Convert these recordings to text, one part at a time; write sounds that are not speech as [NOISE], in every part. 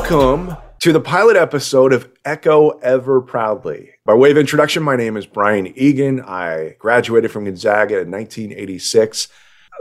Welcome to the pilot episode of Echo Ever Proudly. By way of introduction, my name is Brian Egan. I graduated from Gonzaga in 1986.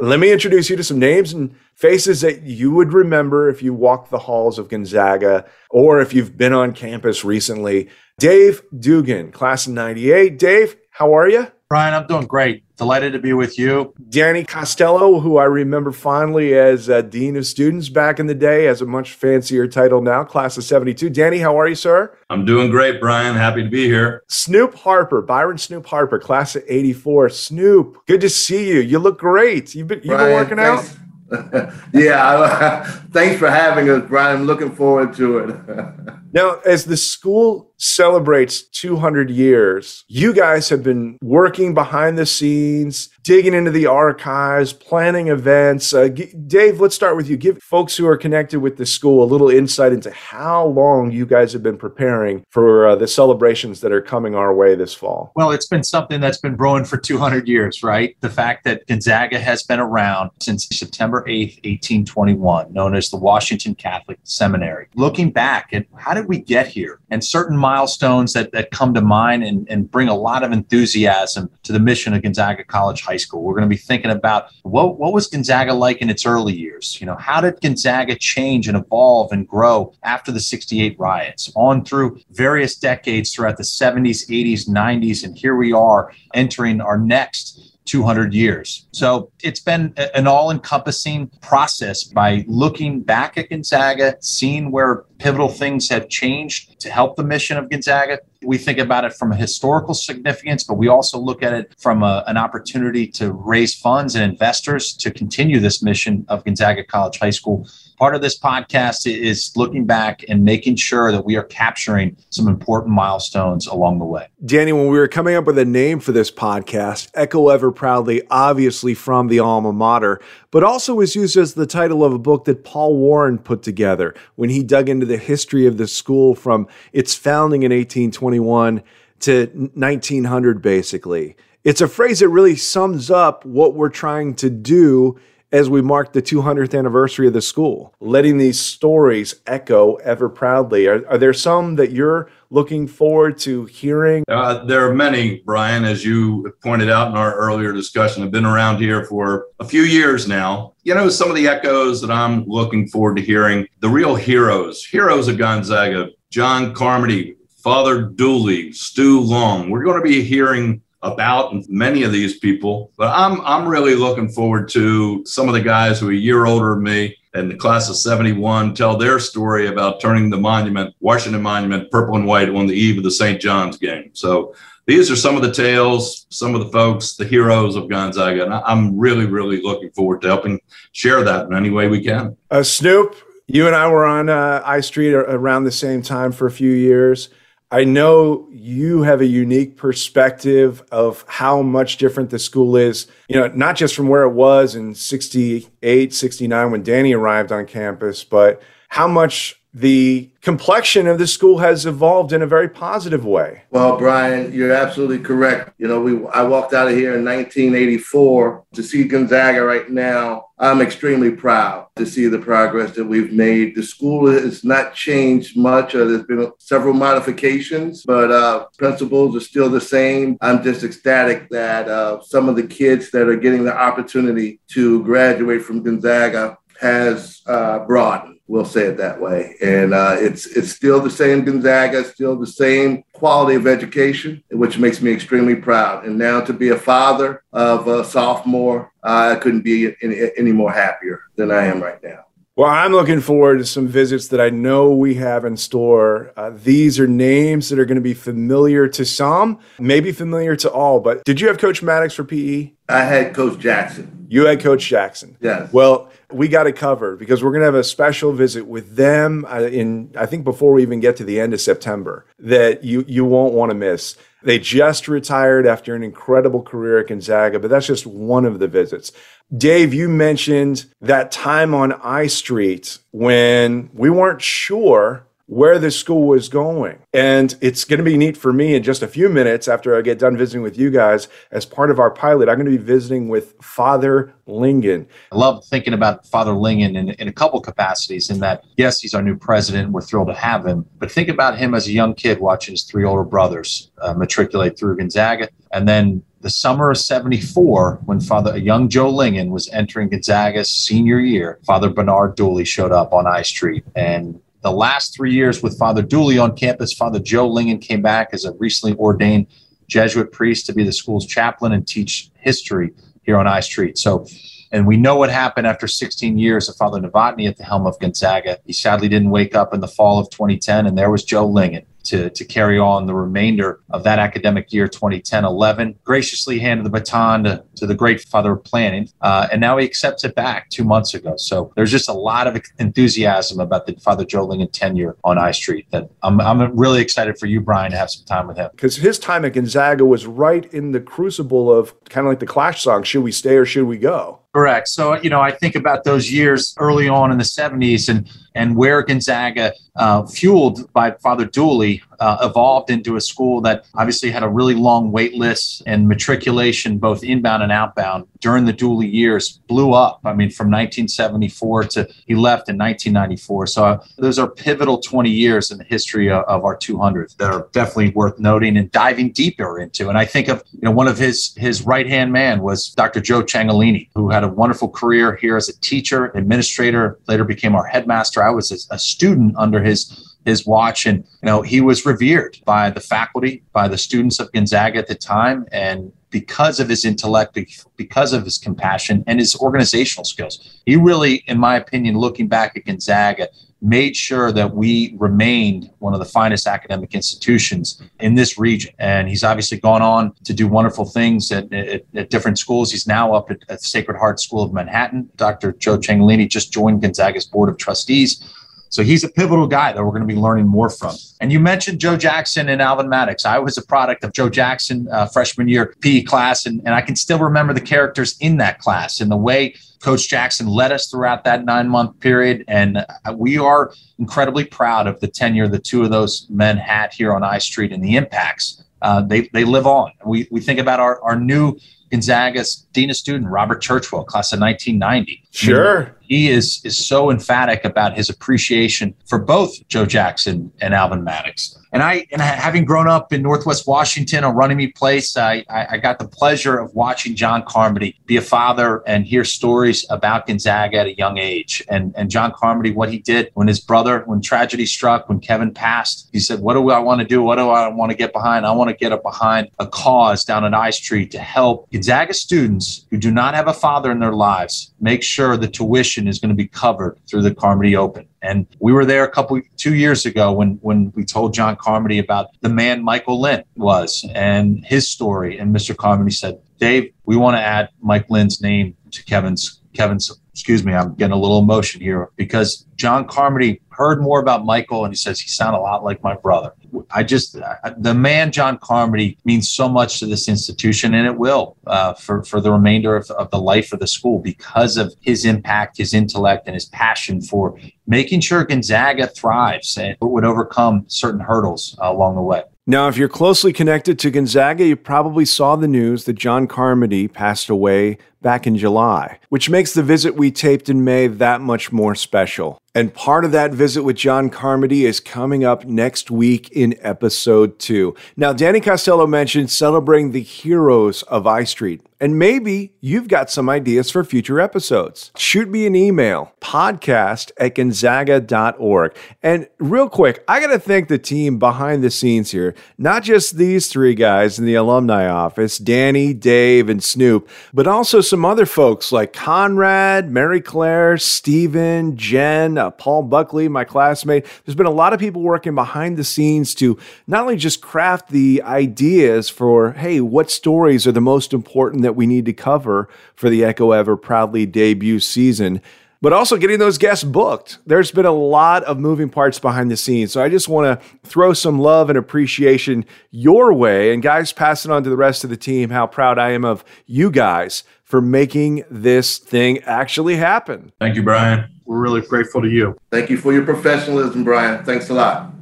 Let me introduce you to some names and faces that you would remember if you walked the halls of Gonzaga or if you've been on campus recently. Dave Dugan, class of 98. Dave, how are you? Brian, I'm doing great. Delighted to be with you. Danny Costello, who I remember fondly as uh, Dean of Students back in the day, has a much fancier title now, class of 72. Danny, how are you, sir? I'm doing great, Brian. Happy to be here. Snoop Harper, Byron Snoop Harper, class of 84. Snoop, good to see you. You look great. You've been, you've been working thanks. out? [LAUGHS] yeah, [LAUGHS] thanks for having us, Brian. I'm looking forward to it. [LAUGHS] Now, as the school celebrates 200 years, you guys have been working behind the scenes, digging into the archives, planning events. Uh, G- Dave, let's start with you. Give folks who are connected with the school a little insight into how long you guys have been preparing for uh, the celebrations that are coming our way this fall. Well, it's been something that's been brewing for 200 years, right? The fact that Gonzaga has been around since September 8th, 1821, known as the Washington Catholic Seminary. Looking back at how did we get here and certain milestones that, that come to mind and, and bring a lot of enthusiasm to the mission of Gonzaga College High School. We're going to be thinking about what, what was Gonzaga like in its early years? You know, how did Gonzaga change and evolve and grow after the 68 riots on through various decades throughout the 70s, 80s, 90s, and here we are entering our next 200 years. So it's been an all encompassing process by looking back at Gonzaga, seeing where pivotal things have changed to help the mission of Gonzaga. We think about it from a historical significance, but we also look at it from a, an opportunity to raise funds and investors to continue this mission of Gonzaga College High School part of this podcast is looking back and making sure that we are capturing some important milestones along the way. Danny, when we were coming up with a name for this podcast, Echo Ever Proudly, obviously from the alma mater, but also was used as the title of a book that Paul Warren put together when he dug into the history of the school from its founding in 1821 to 1900, basically. It's a phrase that really sums up what we're trying to do as we mark the 200th anniversary of the school, letting these stories echo ever proudly. Are, are there some that you're looking forward to hearing? Uh, there are many, Brian, as you pointed out in our earlier discussion. I've been around here for a few years now. You know, some of the echoes that I'm looking forward to hearing, the real heroes, heroes of Gonzaga, John Carmody, Father Dooley, Stu Long. We're going to be hearing about many of these people. But I'm I'm really looking forward to some of the guys who are a year older than me and the class of 71 tell their story about turning the monument, Washington Monument, purple and white on the eve of the St. John's game. So these are some of the tales, some of the folks, the heroes of Gonzaga. And I'm really, really looking forward to helping share that in any way we can. Uh, Snoop, you and I were on uh, I Street around the same time for a few years. I know you have a unique perspective of how much different the school is, you know, not just from where it was in 68, 69 when Danny arrived on campus, but how much the complexion of the school has evolved in a very positive way. Well, Brian, you're absolutely correct. You know, we I walked out of here in 1984 to see Gonzaga right now. I'm extremely proud to see the progress that we've made. The school has not changed much. Uh, there's been several modifications, but uh, principles are still the same. I'm just ecstatic that uh, some of the kids that are getting the opportunity to graduate from Gonzaga has uh, broadened. We'll say it that way, and uh, it's it's still the same Gonzaga, still the same quality of education, which makes me extremely proud. And now to be a father of a sophomore, I couldn't be any, any more happier than I am right now. Well, I'm looking forward to some visits that I know we have in store. Uh, these are names that are going to be familiar to some, maybe familiar to all. But did you have Coach Maddox for PE? I had Coach Jackson. You had Coach Jackson. Yes. Well, we got it covered because we're going to have a special visit with them uh, in I think before we even get to the end of September that you you won't want to miss. They just retired after an incredible career at Gonzaga, but that's just one of the visits. Dave, you mentioned that time on I Street when we weren't sure where the school was going. And it's going to be neat for me in just a few minutes after I get done visiting with you guys as part of our pilot. I'm going to be visiting with Father Lingan. I love thinking about Father Lingan in, in a couple capacities, in that, yes, he's our new president. We're thrilled to have him. But think about him as a young kid watching his three older brothers uh, matriculate through Gonzaga. And then the summer of 74, when Father, a young Joe Lingan was entering Gonzaga's senior year, Father Bernard Dooley showed up on I Street. And the last three years with Father Dooley on campus, Father Joe Lingan came back as a recently ordained Jesuit priest to be the school's chaplain and teach history here on I Street. So, and we know what happened after 16 years of Father Novotny at the helm of Gonzaga. He sadly didn't wake up in the fall of 2010, and there was Joe Lingen to, to carry on the remainder of that academic year 2010-11 graciously handed the baton to, to the great father of planning uh, and now he accepts it back two months ago. So there's just a lot of enthusiasm about the father joe lingan tenure on i street that I'm, I'm really excited for you brian to have some time with him. Because his time at gonzaga was right in the crucible of kind of like the clash song should we stay or should we go? Correct. So, you know, I think about those years early on in the 70s and and where Gonzaga, uh, fueled by Father Dooley, uh, evolved into a school that obviously had a really long wait list and matriculation, both inbound and outbound, during the Dooley years blew up. I mean, from 1974 to he left in 1994. So uh, those are pivotal 20 years in the history of, of our 200 that are definitely worth noting and diving deeper into. And I think of, you know, one of his his right hand man was Dr. Joe Ciancaglini, who had a wonderful career here as a teacher, administrator, later became our headmaster. I was a, a student under his his watch and you know he was revered by the faculty by the students of gonzaga at the time and because of his intellect because of his compassion and his organizational skills he really in my opinion looking back at gonzaga made sure that we remained one of the finest academic institutions in this region. And he's obviously gone on to do wonderful things at, at, at different schools. He's now up at, at Sacred Heart School of Manhattan. Dr. Joe Ciancaglini just joined Gonzaga's Board of Trustees. So he's a pivotal guy that we're going to be learning more from. And you mentioned Joe Jackson and Alvin Maddox. I was a product of Joe Jackson uh, freshman year PE class, and, and I can still remember the characters in that class and the way Coach Jackson led us throughout that nine month period. And uh, we are incredibly proud of the tenure the two of those men had here on I Street and the impacts uh, they, they live on. We, we think about our, our new Gonzaga's dean of student, Robert Churchwell, class of 1990. Sure. He is is so emphatic about his appreciation for both Joe Jackson and Alvin Maddox. And I, and having grown up in Northwest Washington on Runnymede Place, I, I got the pleasure of watching John Carmody be a father and hear stories about Gonzaga at a young age. And, and John Carmody, what he did when his brother, when tragedy struck, when Kevin passed, he said, What do I want to do? What do I want to get behind? I want to get up behind a cause down at I Street to help Gonzaga students who do not have a father in their lives make sure the tuition is going to be covered through the Carmody Open. And we were there a couple two years ago when when we told John Carmody about the man Michael Lynn was and his story. And Mr. Carmody said, Dave, we want to add Mike Lynn's name to Kevin's Kevin's excuse me, I'm getting a little emotion here because John Carmody heard more about Michael and he says he sounded a lot like my brother. I just, the man John Carmody means so much to this institution and it will uh, for, for the remainder of, of the life of the school because of his impact, his intellect, and his passion for making sure Gonzaga thrives and would overcome certain hurdles uh, along the way. Now, if you're closely connected to Gonzaga, you probably saw the news that John Carmody passed away back in July, which makes the visit we taped in May that much more special. And part of that visit with John Carmody is coming up next week in episode two. Now, Danny Costello mentioned celebrating the heroes of I Street. And maybe you've got some ideas for future episodes. Shoot me an email, podcast at gonzaga.org. And real quick, I got to thank the team behind the scenes here. Not just these three guys in the alumni office, Danny, Dave, and Snoop, but also some other folks like Conrad, Mary Claire, Stephen, Jen, uh, Paul Buckley, my classmate. There's been a lot of people working behind the scenes to not only just craft the ideas for, hey, what stories are the most important that we need to cover for the Echo Ever Proudly debut season, but also getting those guests booked. There's been a lot of moving parts behind the scenes. So I just want to throw some love and appreciation your way. And guys, pass it on to the rest of the team how proud I am of you guys for making this thing actually happen. Thank you, Brian. we're really grateful to you. Thank you for your professionalism, Brian. Thanks a lot.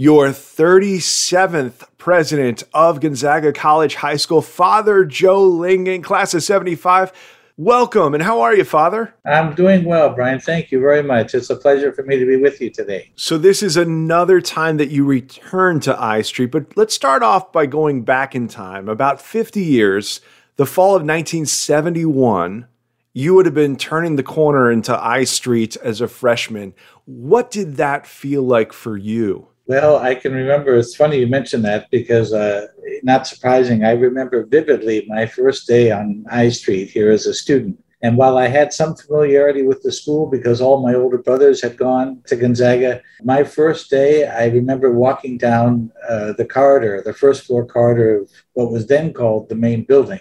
Your 37th president of Gonzaga College High School, Father Joe Lingan, class of 75. Welcome, and how are you, Father? I'm doing well, Brian. Thank you very much. It's a pleasure for me to be with you today. So, this is another time that you return to I Street, but let's start off by going back in time about 50 years, the fall of 1971. You would have been turning the corner into I Street as a freshman. What did that feel like for you? Well, I can remember. It's funny you mentioned that because, uh, not surprising, I remember vividly my first day on I Street here as a student. And while I had some familiarity with the school because all my older brothers had gone to Gonzaga, my first day, I remember walking down uh, the corridor, the first floor corridor of what was then called the main building.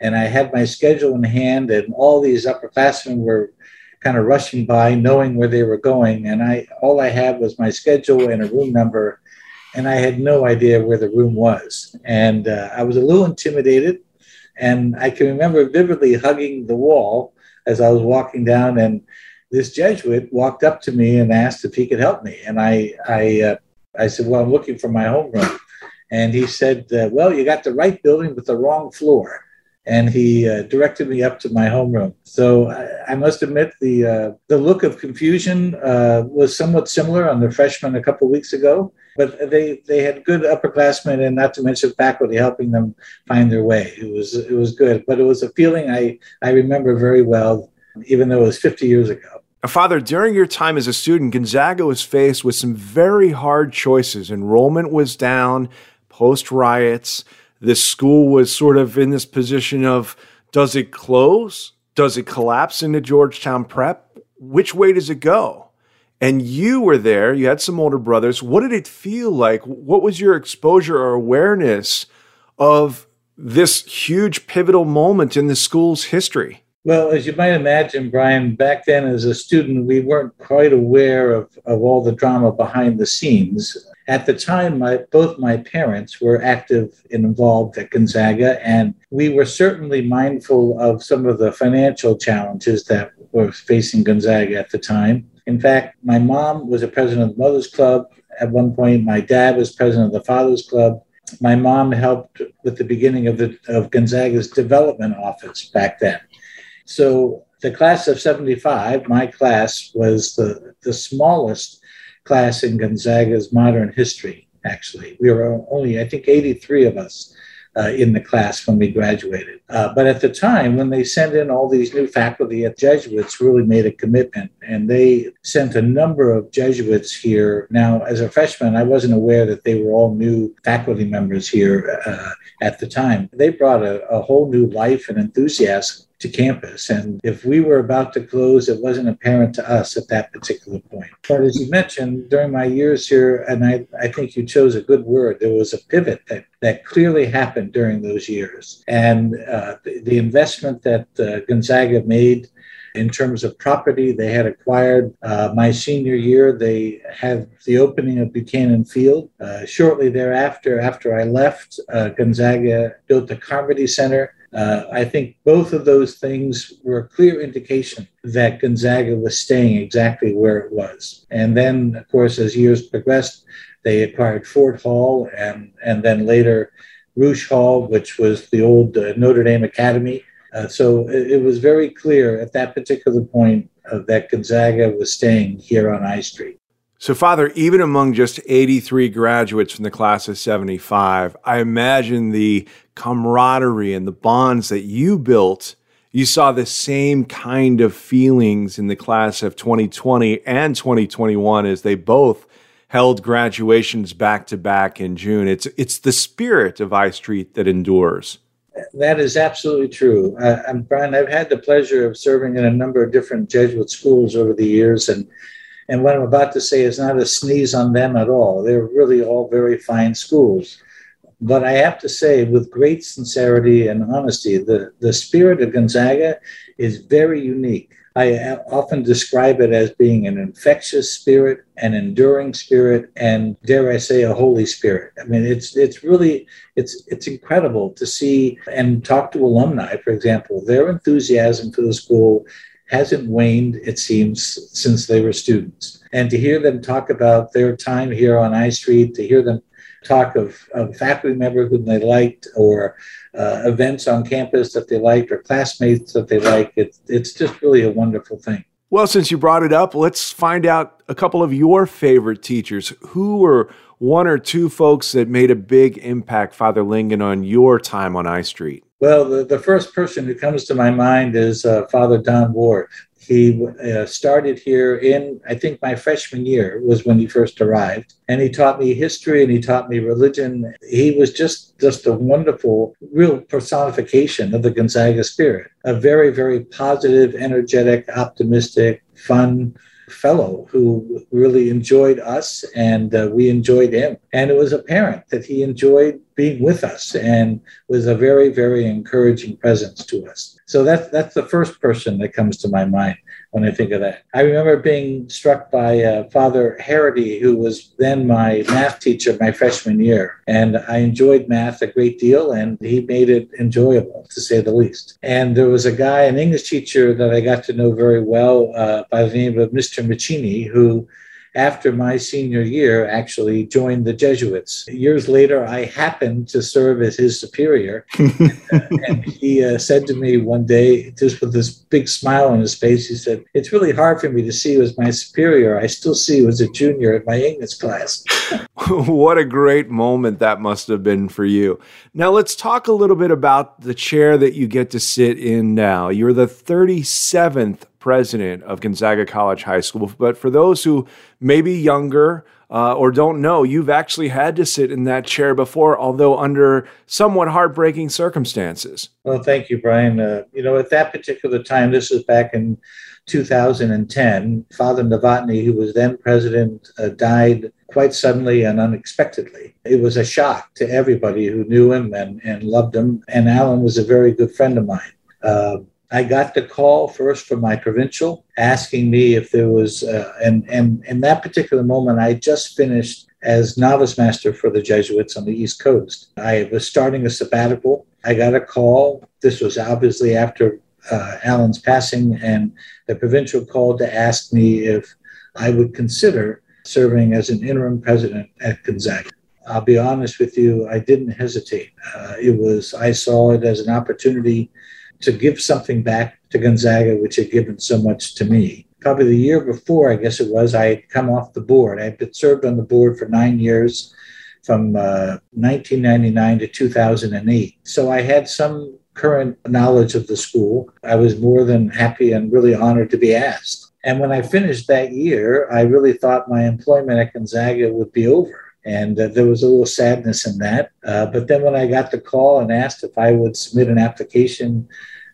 And I had my schedule in hand, and all these upperclassmen were kind of rushing by, knowing where they were going. And I all I had was my schedule and a room number, and I had no idea where the room was. And uh, I was a little intimidated. And I can remember vividly hugging the wall as I was walking down, and this Jesuit walked up to me and asked if he could help me. And I, I, uh, I said, "Well, I'm looking for my homeroom." And he said, uh, "Well, you got the right building, but the wrong floor." And he uh, directed me up to my homeroom. So I, I must admit the uh, the look of confusion uh, was somewhat similar on the freshmen a couple weeks ago, but they they had good upperclassmen and not to mention faculty helping them find their way. It was it was good, but it was a feeling I I remember very well, even though it was 50 years ago. Father, during your time as a student, Gonzaga was faced with some very hard choices. Enrollment was down, post riots this school was sort of in this position of does it close? Does it collapse into Georgetown Prep? Which way does it go? And you were there, you had some older brothers. What did it feel like? What was your exposure or awareness of this huge pivotal moment in the school's history? Well, as you might imagine, Brian, back then as a student, we weren't quite aware of, of all the drama behind the scenes. At the time, my, both my parents were active and involved at Gonzaga, and we were certainly mindful of some of the financial challenges that were facing Gonzaga at the time. In fact, my mom was a president of the Mothers Club at one point. My dad was president of the Fathers Club. My mom helped with the beginning of, the, of Gonzaga's development office back then. So the class of 75, my class, was the, the smallest class in Gonzaga's modern history, actually. We were only, I think, 83 of us uh, in the class when we graduated. Uh, but at the time, when they sent in all these new faculty at Jesuits, really made a commitment, and they sent a number of Jesuits here. Now, as a freshman, I wasn't aware that they were all new faculty members here uh, at the time. They brought a, a whole new life and enthusiasm to campus. And if we were about to close, it wasn't apparent to us at that particular point. But as you mentioned, during my years here, and I, I think you chose a good word, there was a pivot that, that clearly happened during those years. And uh, the, the, investment that uh, Gonzaga made in terms of property they had acquired. Uh, my senior year, they had the opening of Buchanan Field. Uh, shortly thereafter, after I left, uh, Gonzaga built the Carmody Center uh, I think both of those things were a clear indication that Gonzaga was staying exactly where it was. And then, of course, as years progressed, they acquired Fort Hall and, and then later Roush Hall, which was the old uh, Notre Dame Academy. Uh, so it, it, was very clear at that particular point uh, that Gonzaga was staying here on I Street. So, Father, even among just 83 graduates from the class of 75, I imagine the camaraderie and the bonds that you built, you saw the same kind of feelings in the class of 2020 and 2021 as they both held graduations back to back in June. It's, it's the spirit of I Street that endures. That is absolutely true. Uh, and Brian, I've had the pleasure of serving in a number of different Jesuit schools over the years, and and what I'm about to say is not a sneeze on them at all. They're really all very fine schools. But I have to say, with great sincerity and honesty, the, the spirit of Gonzaga is very unique. I often describe it as being an infectious spirit, an enduring spirit, and dare I say, a holy spirit. I mean, it's it's really it's it's incredible to see and talk to alumni, for example, their enthusiasm for the school hasn't waned, it seems, since they were students. And to hear them talk about their time here on I Street, to hear them talk of, of faculty member whom they liked or uh, events on campus that they liked or classmates that they liked, it, it's just really a wonderful thing. Well, since you brought it up, let's find out a couple of your favorite teachers. Who were one or two folks that made a big impact, Father Lingan, on your time on I Street? Well, the, the first person who comes to my mind is uh, Father Don Ward. He uh, started here in, I think, my freshman year was when he first arrived, and he taught me history and he taught me religion. He was just just a wonderful, real personification of the Gonzaga spirit. A very, very positive, energetic, optimistic, fun fellow who really enjoyed us and uh, we enjoyed him. And it was apparent that he enjoyed being with us and was a very, very encouraging presence to us. So that's that's the first person that comes to my mind when I think of that. I remember being struck by uh, Father Harity, who was then my math teacher my freshman year, and I enjoyed math a great deal, and he made it enjoyable to say the least. And there was a guy, an English teacher that I got to know very well uh, by the name of Mr. Machini, who after my senior year, actually joined the Jesuits. Years later, I happened to serve as his superior. and, [LAUGHS] uh, and, he uh, said to me one day, just with this big smile on his face, he said, It's really hard for me to see you as my superior. I still see you as a junior at my English class. [LAUGHS] what a great moment that must have been for you. Now, let's talk a little bit about the chair that you get to sit in now. You're the 37th president of Gonzaga College High School. But for those who may be younger uh, or don't know, you've actually had to sit in that chair before, although under somewhat heartbreaking circumstances. Well, thank you, Brian. Uh, you know, at that particular time, this was back in 2010, Father Novotny, who was then president, uh, died quite suddenly and unexpectedly. It was a shock to everybody who knew him and, and loved him. And Alan was a very good friend of mine. Uh, I got the call first from my provincial asking me if there was, uh, and, and in that particular moment, I just finished as novice master for the Jesuits on the East Coast. I was starting a sabbatical. I got a call. This was obviously after uh, Alan's passing, and the provincial called to ask me if I would consider serving as an interim president at Gonzaga. I'll be honest with you, I didn't hesitate. Uh, it was, I saw it as an opportunity to give something back to Gonzaga, which had given so much to me. Probably the year before, I guess it was, I had come off the board. I had been served on the board for nine years from uh, 1999 to 2008. So I had some current knowledge of the school. I was more than happy and really honored to be asked. And when I finished that year, I really thought my employment at Gonzaga would be over. And uh, there was a little sadness in that. Uh, but then when I got the call and asked if I would submit an application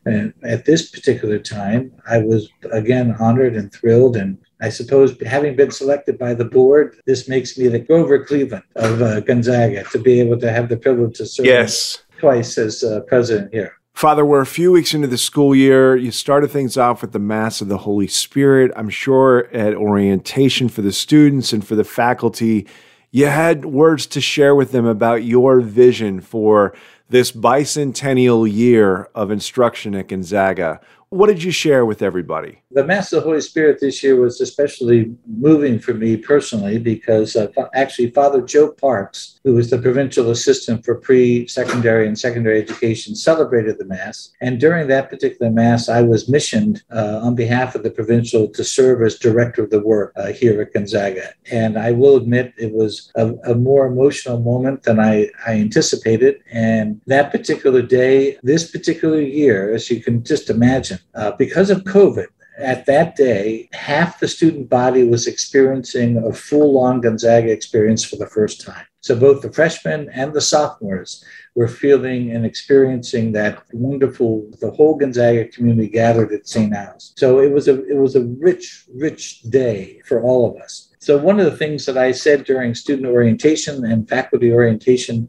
uh, at this particular time, I was again honored and thrilled. And I suppose having been selected by the board, this makes me the Grover Cleveland of uh, Gonzaga to be able to have the privilege to serve yes. twice as uh, president here. Father, we're a few weeks into the school year. You started things off with the Mass of the Holy Spirit. I'm sure at orientation for the students and for the faculty, you had words to share with them about your vision for this bicentennial year of instruction at Gonzaga. What did you share with everybody? The Mass of the Holy Spirit this year was especially moving for me personally because uh, actually Father Joe Parks, who was the provincial assistant for pre secondary and secondary education, celebrated the Mass. And during that particular Mass, I was missioned uh, on behalf of the provincial to serve as director of the work uh, here at Gonzaga. And I will admit it was a, a more emotional moment than I, I anticipated. And that particular day, this particular year, as you can just imagine, uh, because of COVID, at that day, half the student body was experiencing a full on Gonzaga experience for the first time. So both the freshmen and the sophomores were feeling and experiencing that wonderful, the whole Gonzaga community gathered at St. Al's. So it was a it was a rich, rich day for all of us. So one of the things that I said during student orientation and faculty orientation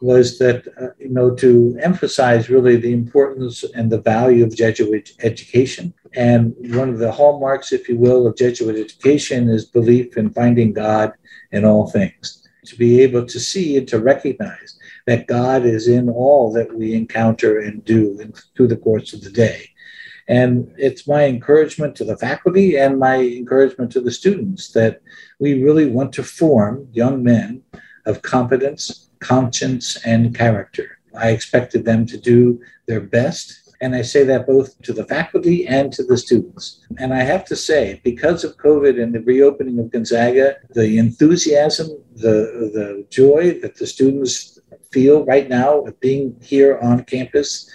was that, uh, you know, to emphasize really the importance and the value of Jesuit education. And one of the hallmarks, if you will, of Jesuit education is belief in finding God in all things. To be able to see and to recognize that God is in all that we encounter and do in, through the course of the day. And it's my encouragement to the faculty and my encouragement to the students that we really want to form young men of competence, conscience, and character. I expected them to do their best. And I say that both to the faculty and to the students. And I have to say, because of COVID and the reopening of Gonzaga, the enthusiasm, the, the joy that the students feel right now being here on campus,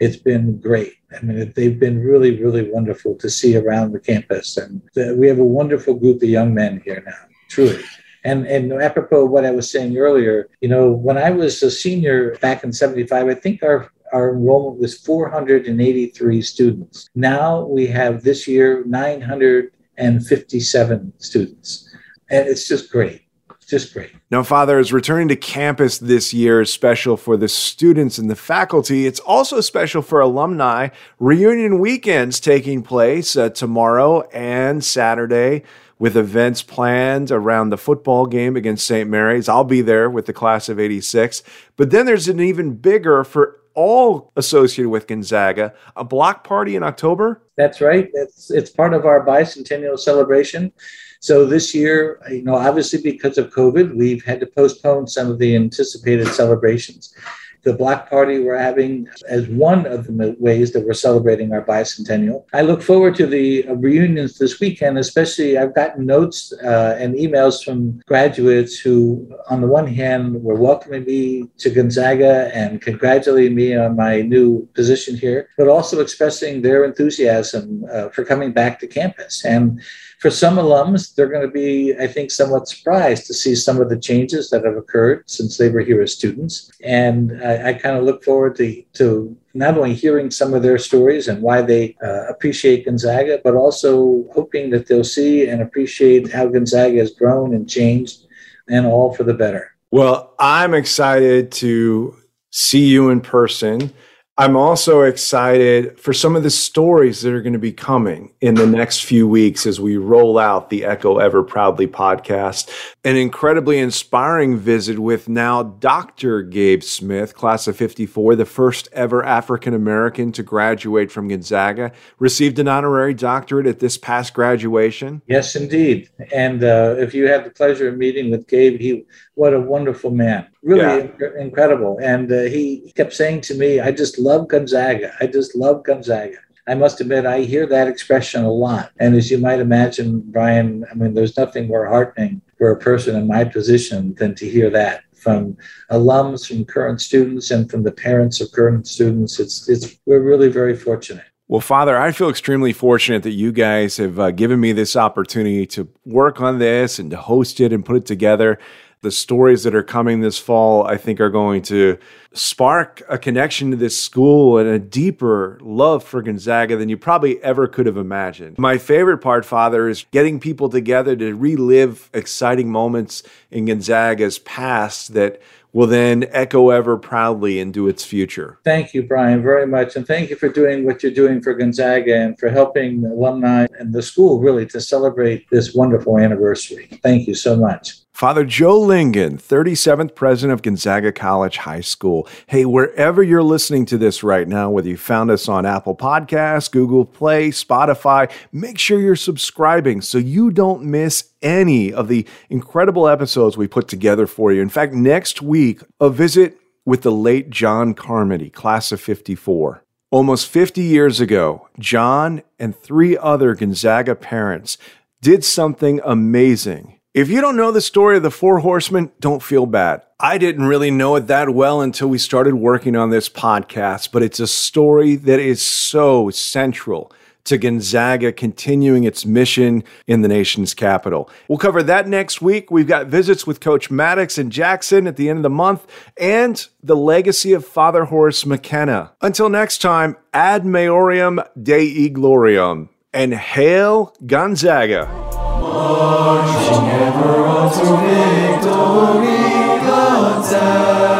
it's been great. I mean, they've been really, really wonderful to see around the campus. And we have a wonderful group of young men here now, truly. And, and apropos of what I was saying earlier, you know, when I was a senior back in 75, I think our, our enrollment was 483 students. Now we have this year 957 students. And it's just great It's just great. Now, Father, is returning to campus this year is special for the students and the faculty. It's also special for alumni. Reunion weekends taking place uh, tomorrow and Saturday with events planned around the football game against St. Mary's. I'll be there with the class of 86. But then there's an even bigger for all associated with Gonzaga, a block party in October. That's right. It's, it's part of our bicentennial celebration. So this year, you know, obviously because of COVID, we've had to postpone some of the anticipated celebrations the Block Party we're having as one of the ways that we're celebrating our bicentennial. I look forward to the uh, reunions this weekend, especially I've gotten notes uh, and emails from graduates who, on the one hand, were welcoming me to Gonzaga and congratulating me on my new position here, but also expressing their enthusiasm uh, for coming back to campus. And for some alums, they're going to be, I think, somewhat surprised to see some of the changes that have occurred since they were here as students. And I, I kind of look forward to, to not only hearing some of their stories and why they uh, appreciate Gonzaga, but also hoping that they'll see and appreciate how Gonzaga has grown and changed and all for the better. Well, I'm excited to see you in person. I'm also excited for some of the stories that are going to be coming in the next few weeks as we roll out the Echo Ever Proudly podcast. An incredibly inspiring visit with now Dr. Gabe Smith, class of 54, the first ever African American to graduate from Gonzaga, received an honorary doctorate at this past graduation. Yes, indeed. And uh, if you had the pleasure of meeting with Gabe, he what a wonderful man really yeah. inc- incredible. And uh, he kept saying to me i just love gonzaga. I just love gonzaga. I must admit i hear that expression a lot. And as you might imagine brian i mean there's nothing more heartening for a person in my position than to hear that from alums from current students and from the parents of current students. It's, it's we're really very fortunate. Well, Father, I feel extremely fortunate that you guys have uh, given me this opportunity to work on this and to host it and put it together the stories that are coming this fall, I think, are going to spark a connection to this school and a deeper love for Gonzaga than you probably ever could have imagined. My favorite part, Father, is getting people together to relive exciting moments in Gonzaga's past that will then echo ever proudly into its future. Thank you, Brian, very much. And thank you for doing what you're doing for Gonzaga and for helping alumni and the school really to celebrate this wonderful anniversary. Thank you so much. Father Joe Lingan, 37th president of Gonzaga College High School. Hey, wherever you're listening to this right now, whether you found us on Apple Podcasts, Google Play, Spotify, make sure you're subscribing so you don't miss any of the incredible episodes we put together for you. In fact, next week, a visit with the late John Carmody, class of 54. Almost 50 years ago, John and three other Gonzaga parents did something amazing if you don't know the story of the Four Horsemen, don't feel bad. I didn't really know it that well until we started working on this podcast, but it's a story that is so central to Gonzaga continuing its mission in the nation's capital. We'll cover that next week. We've got visits with Coach Maddox and Jackson at the end of the month and the legacy of Father Horace McKenna. Until next time, ad maiorem Dei gloriam and hail Gonzaga. Marching never on to victory, God's Gonzaga.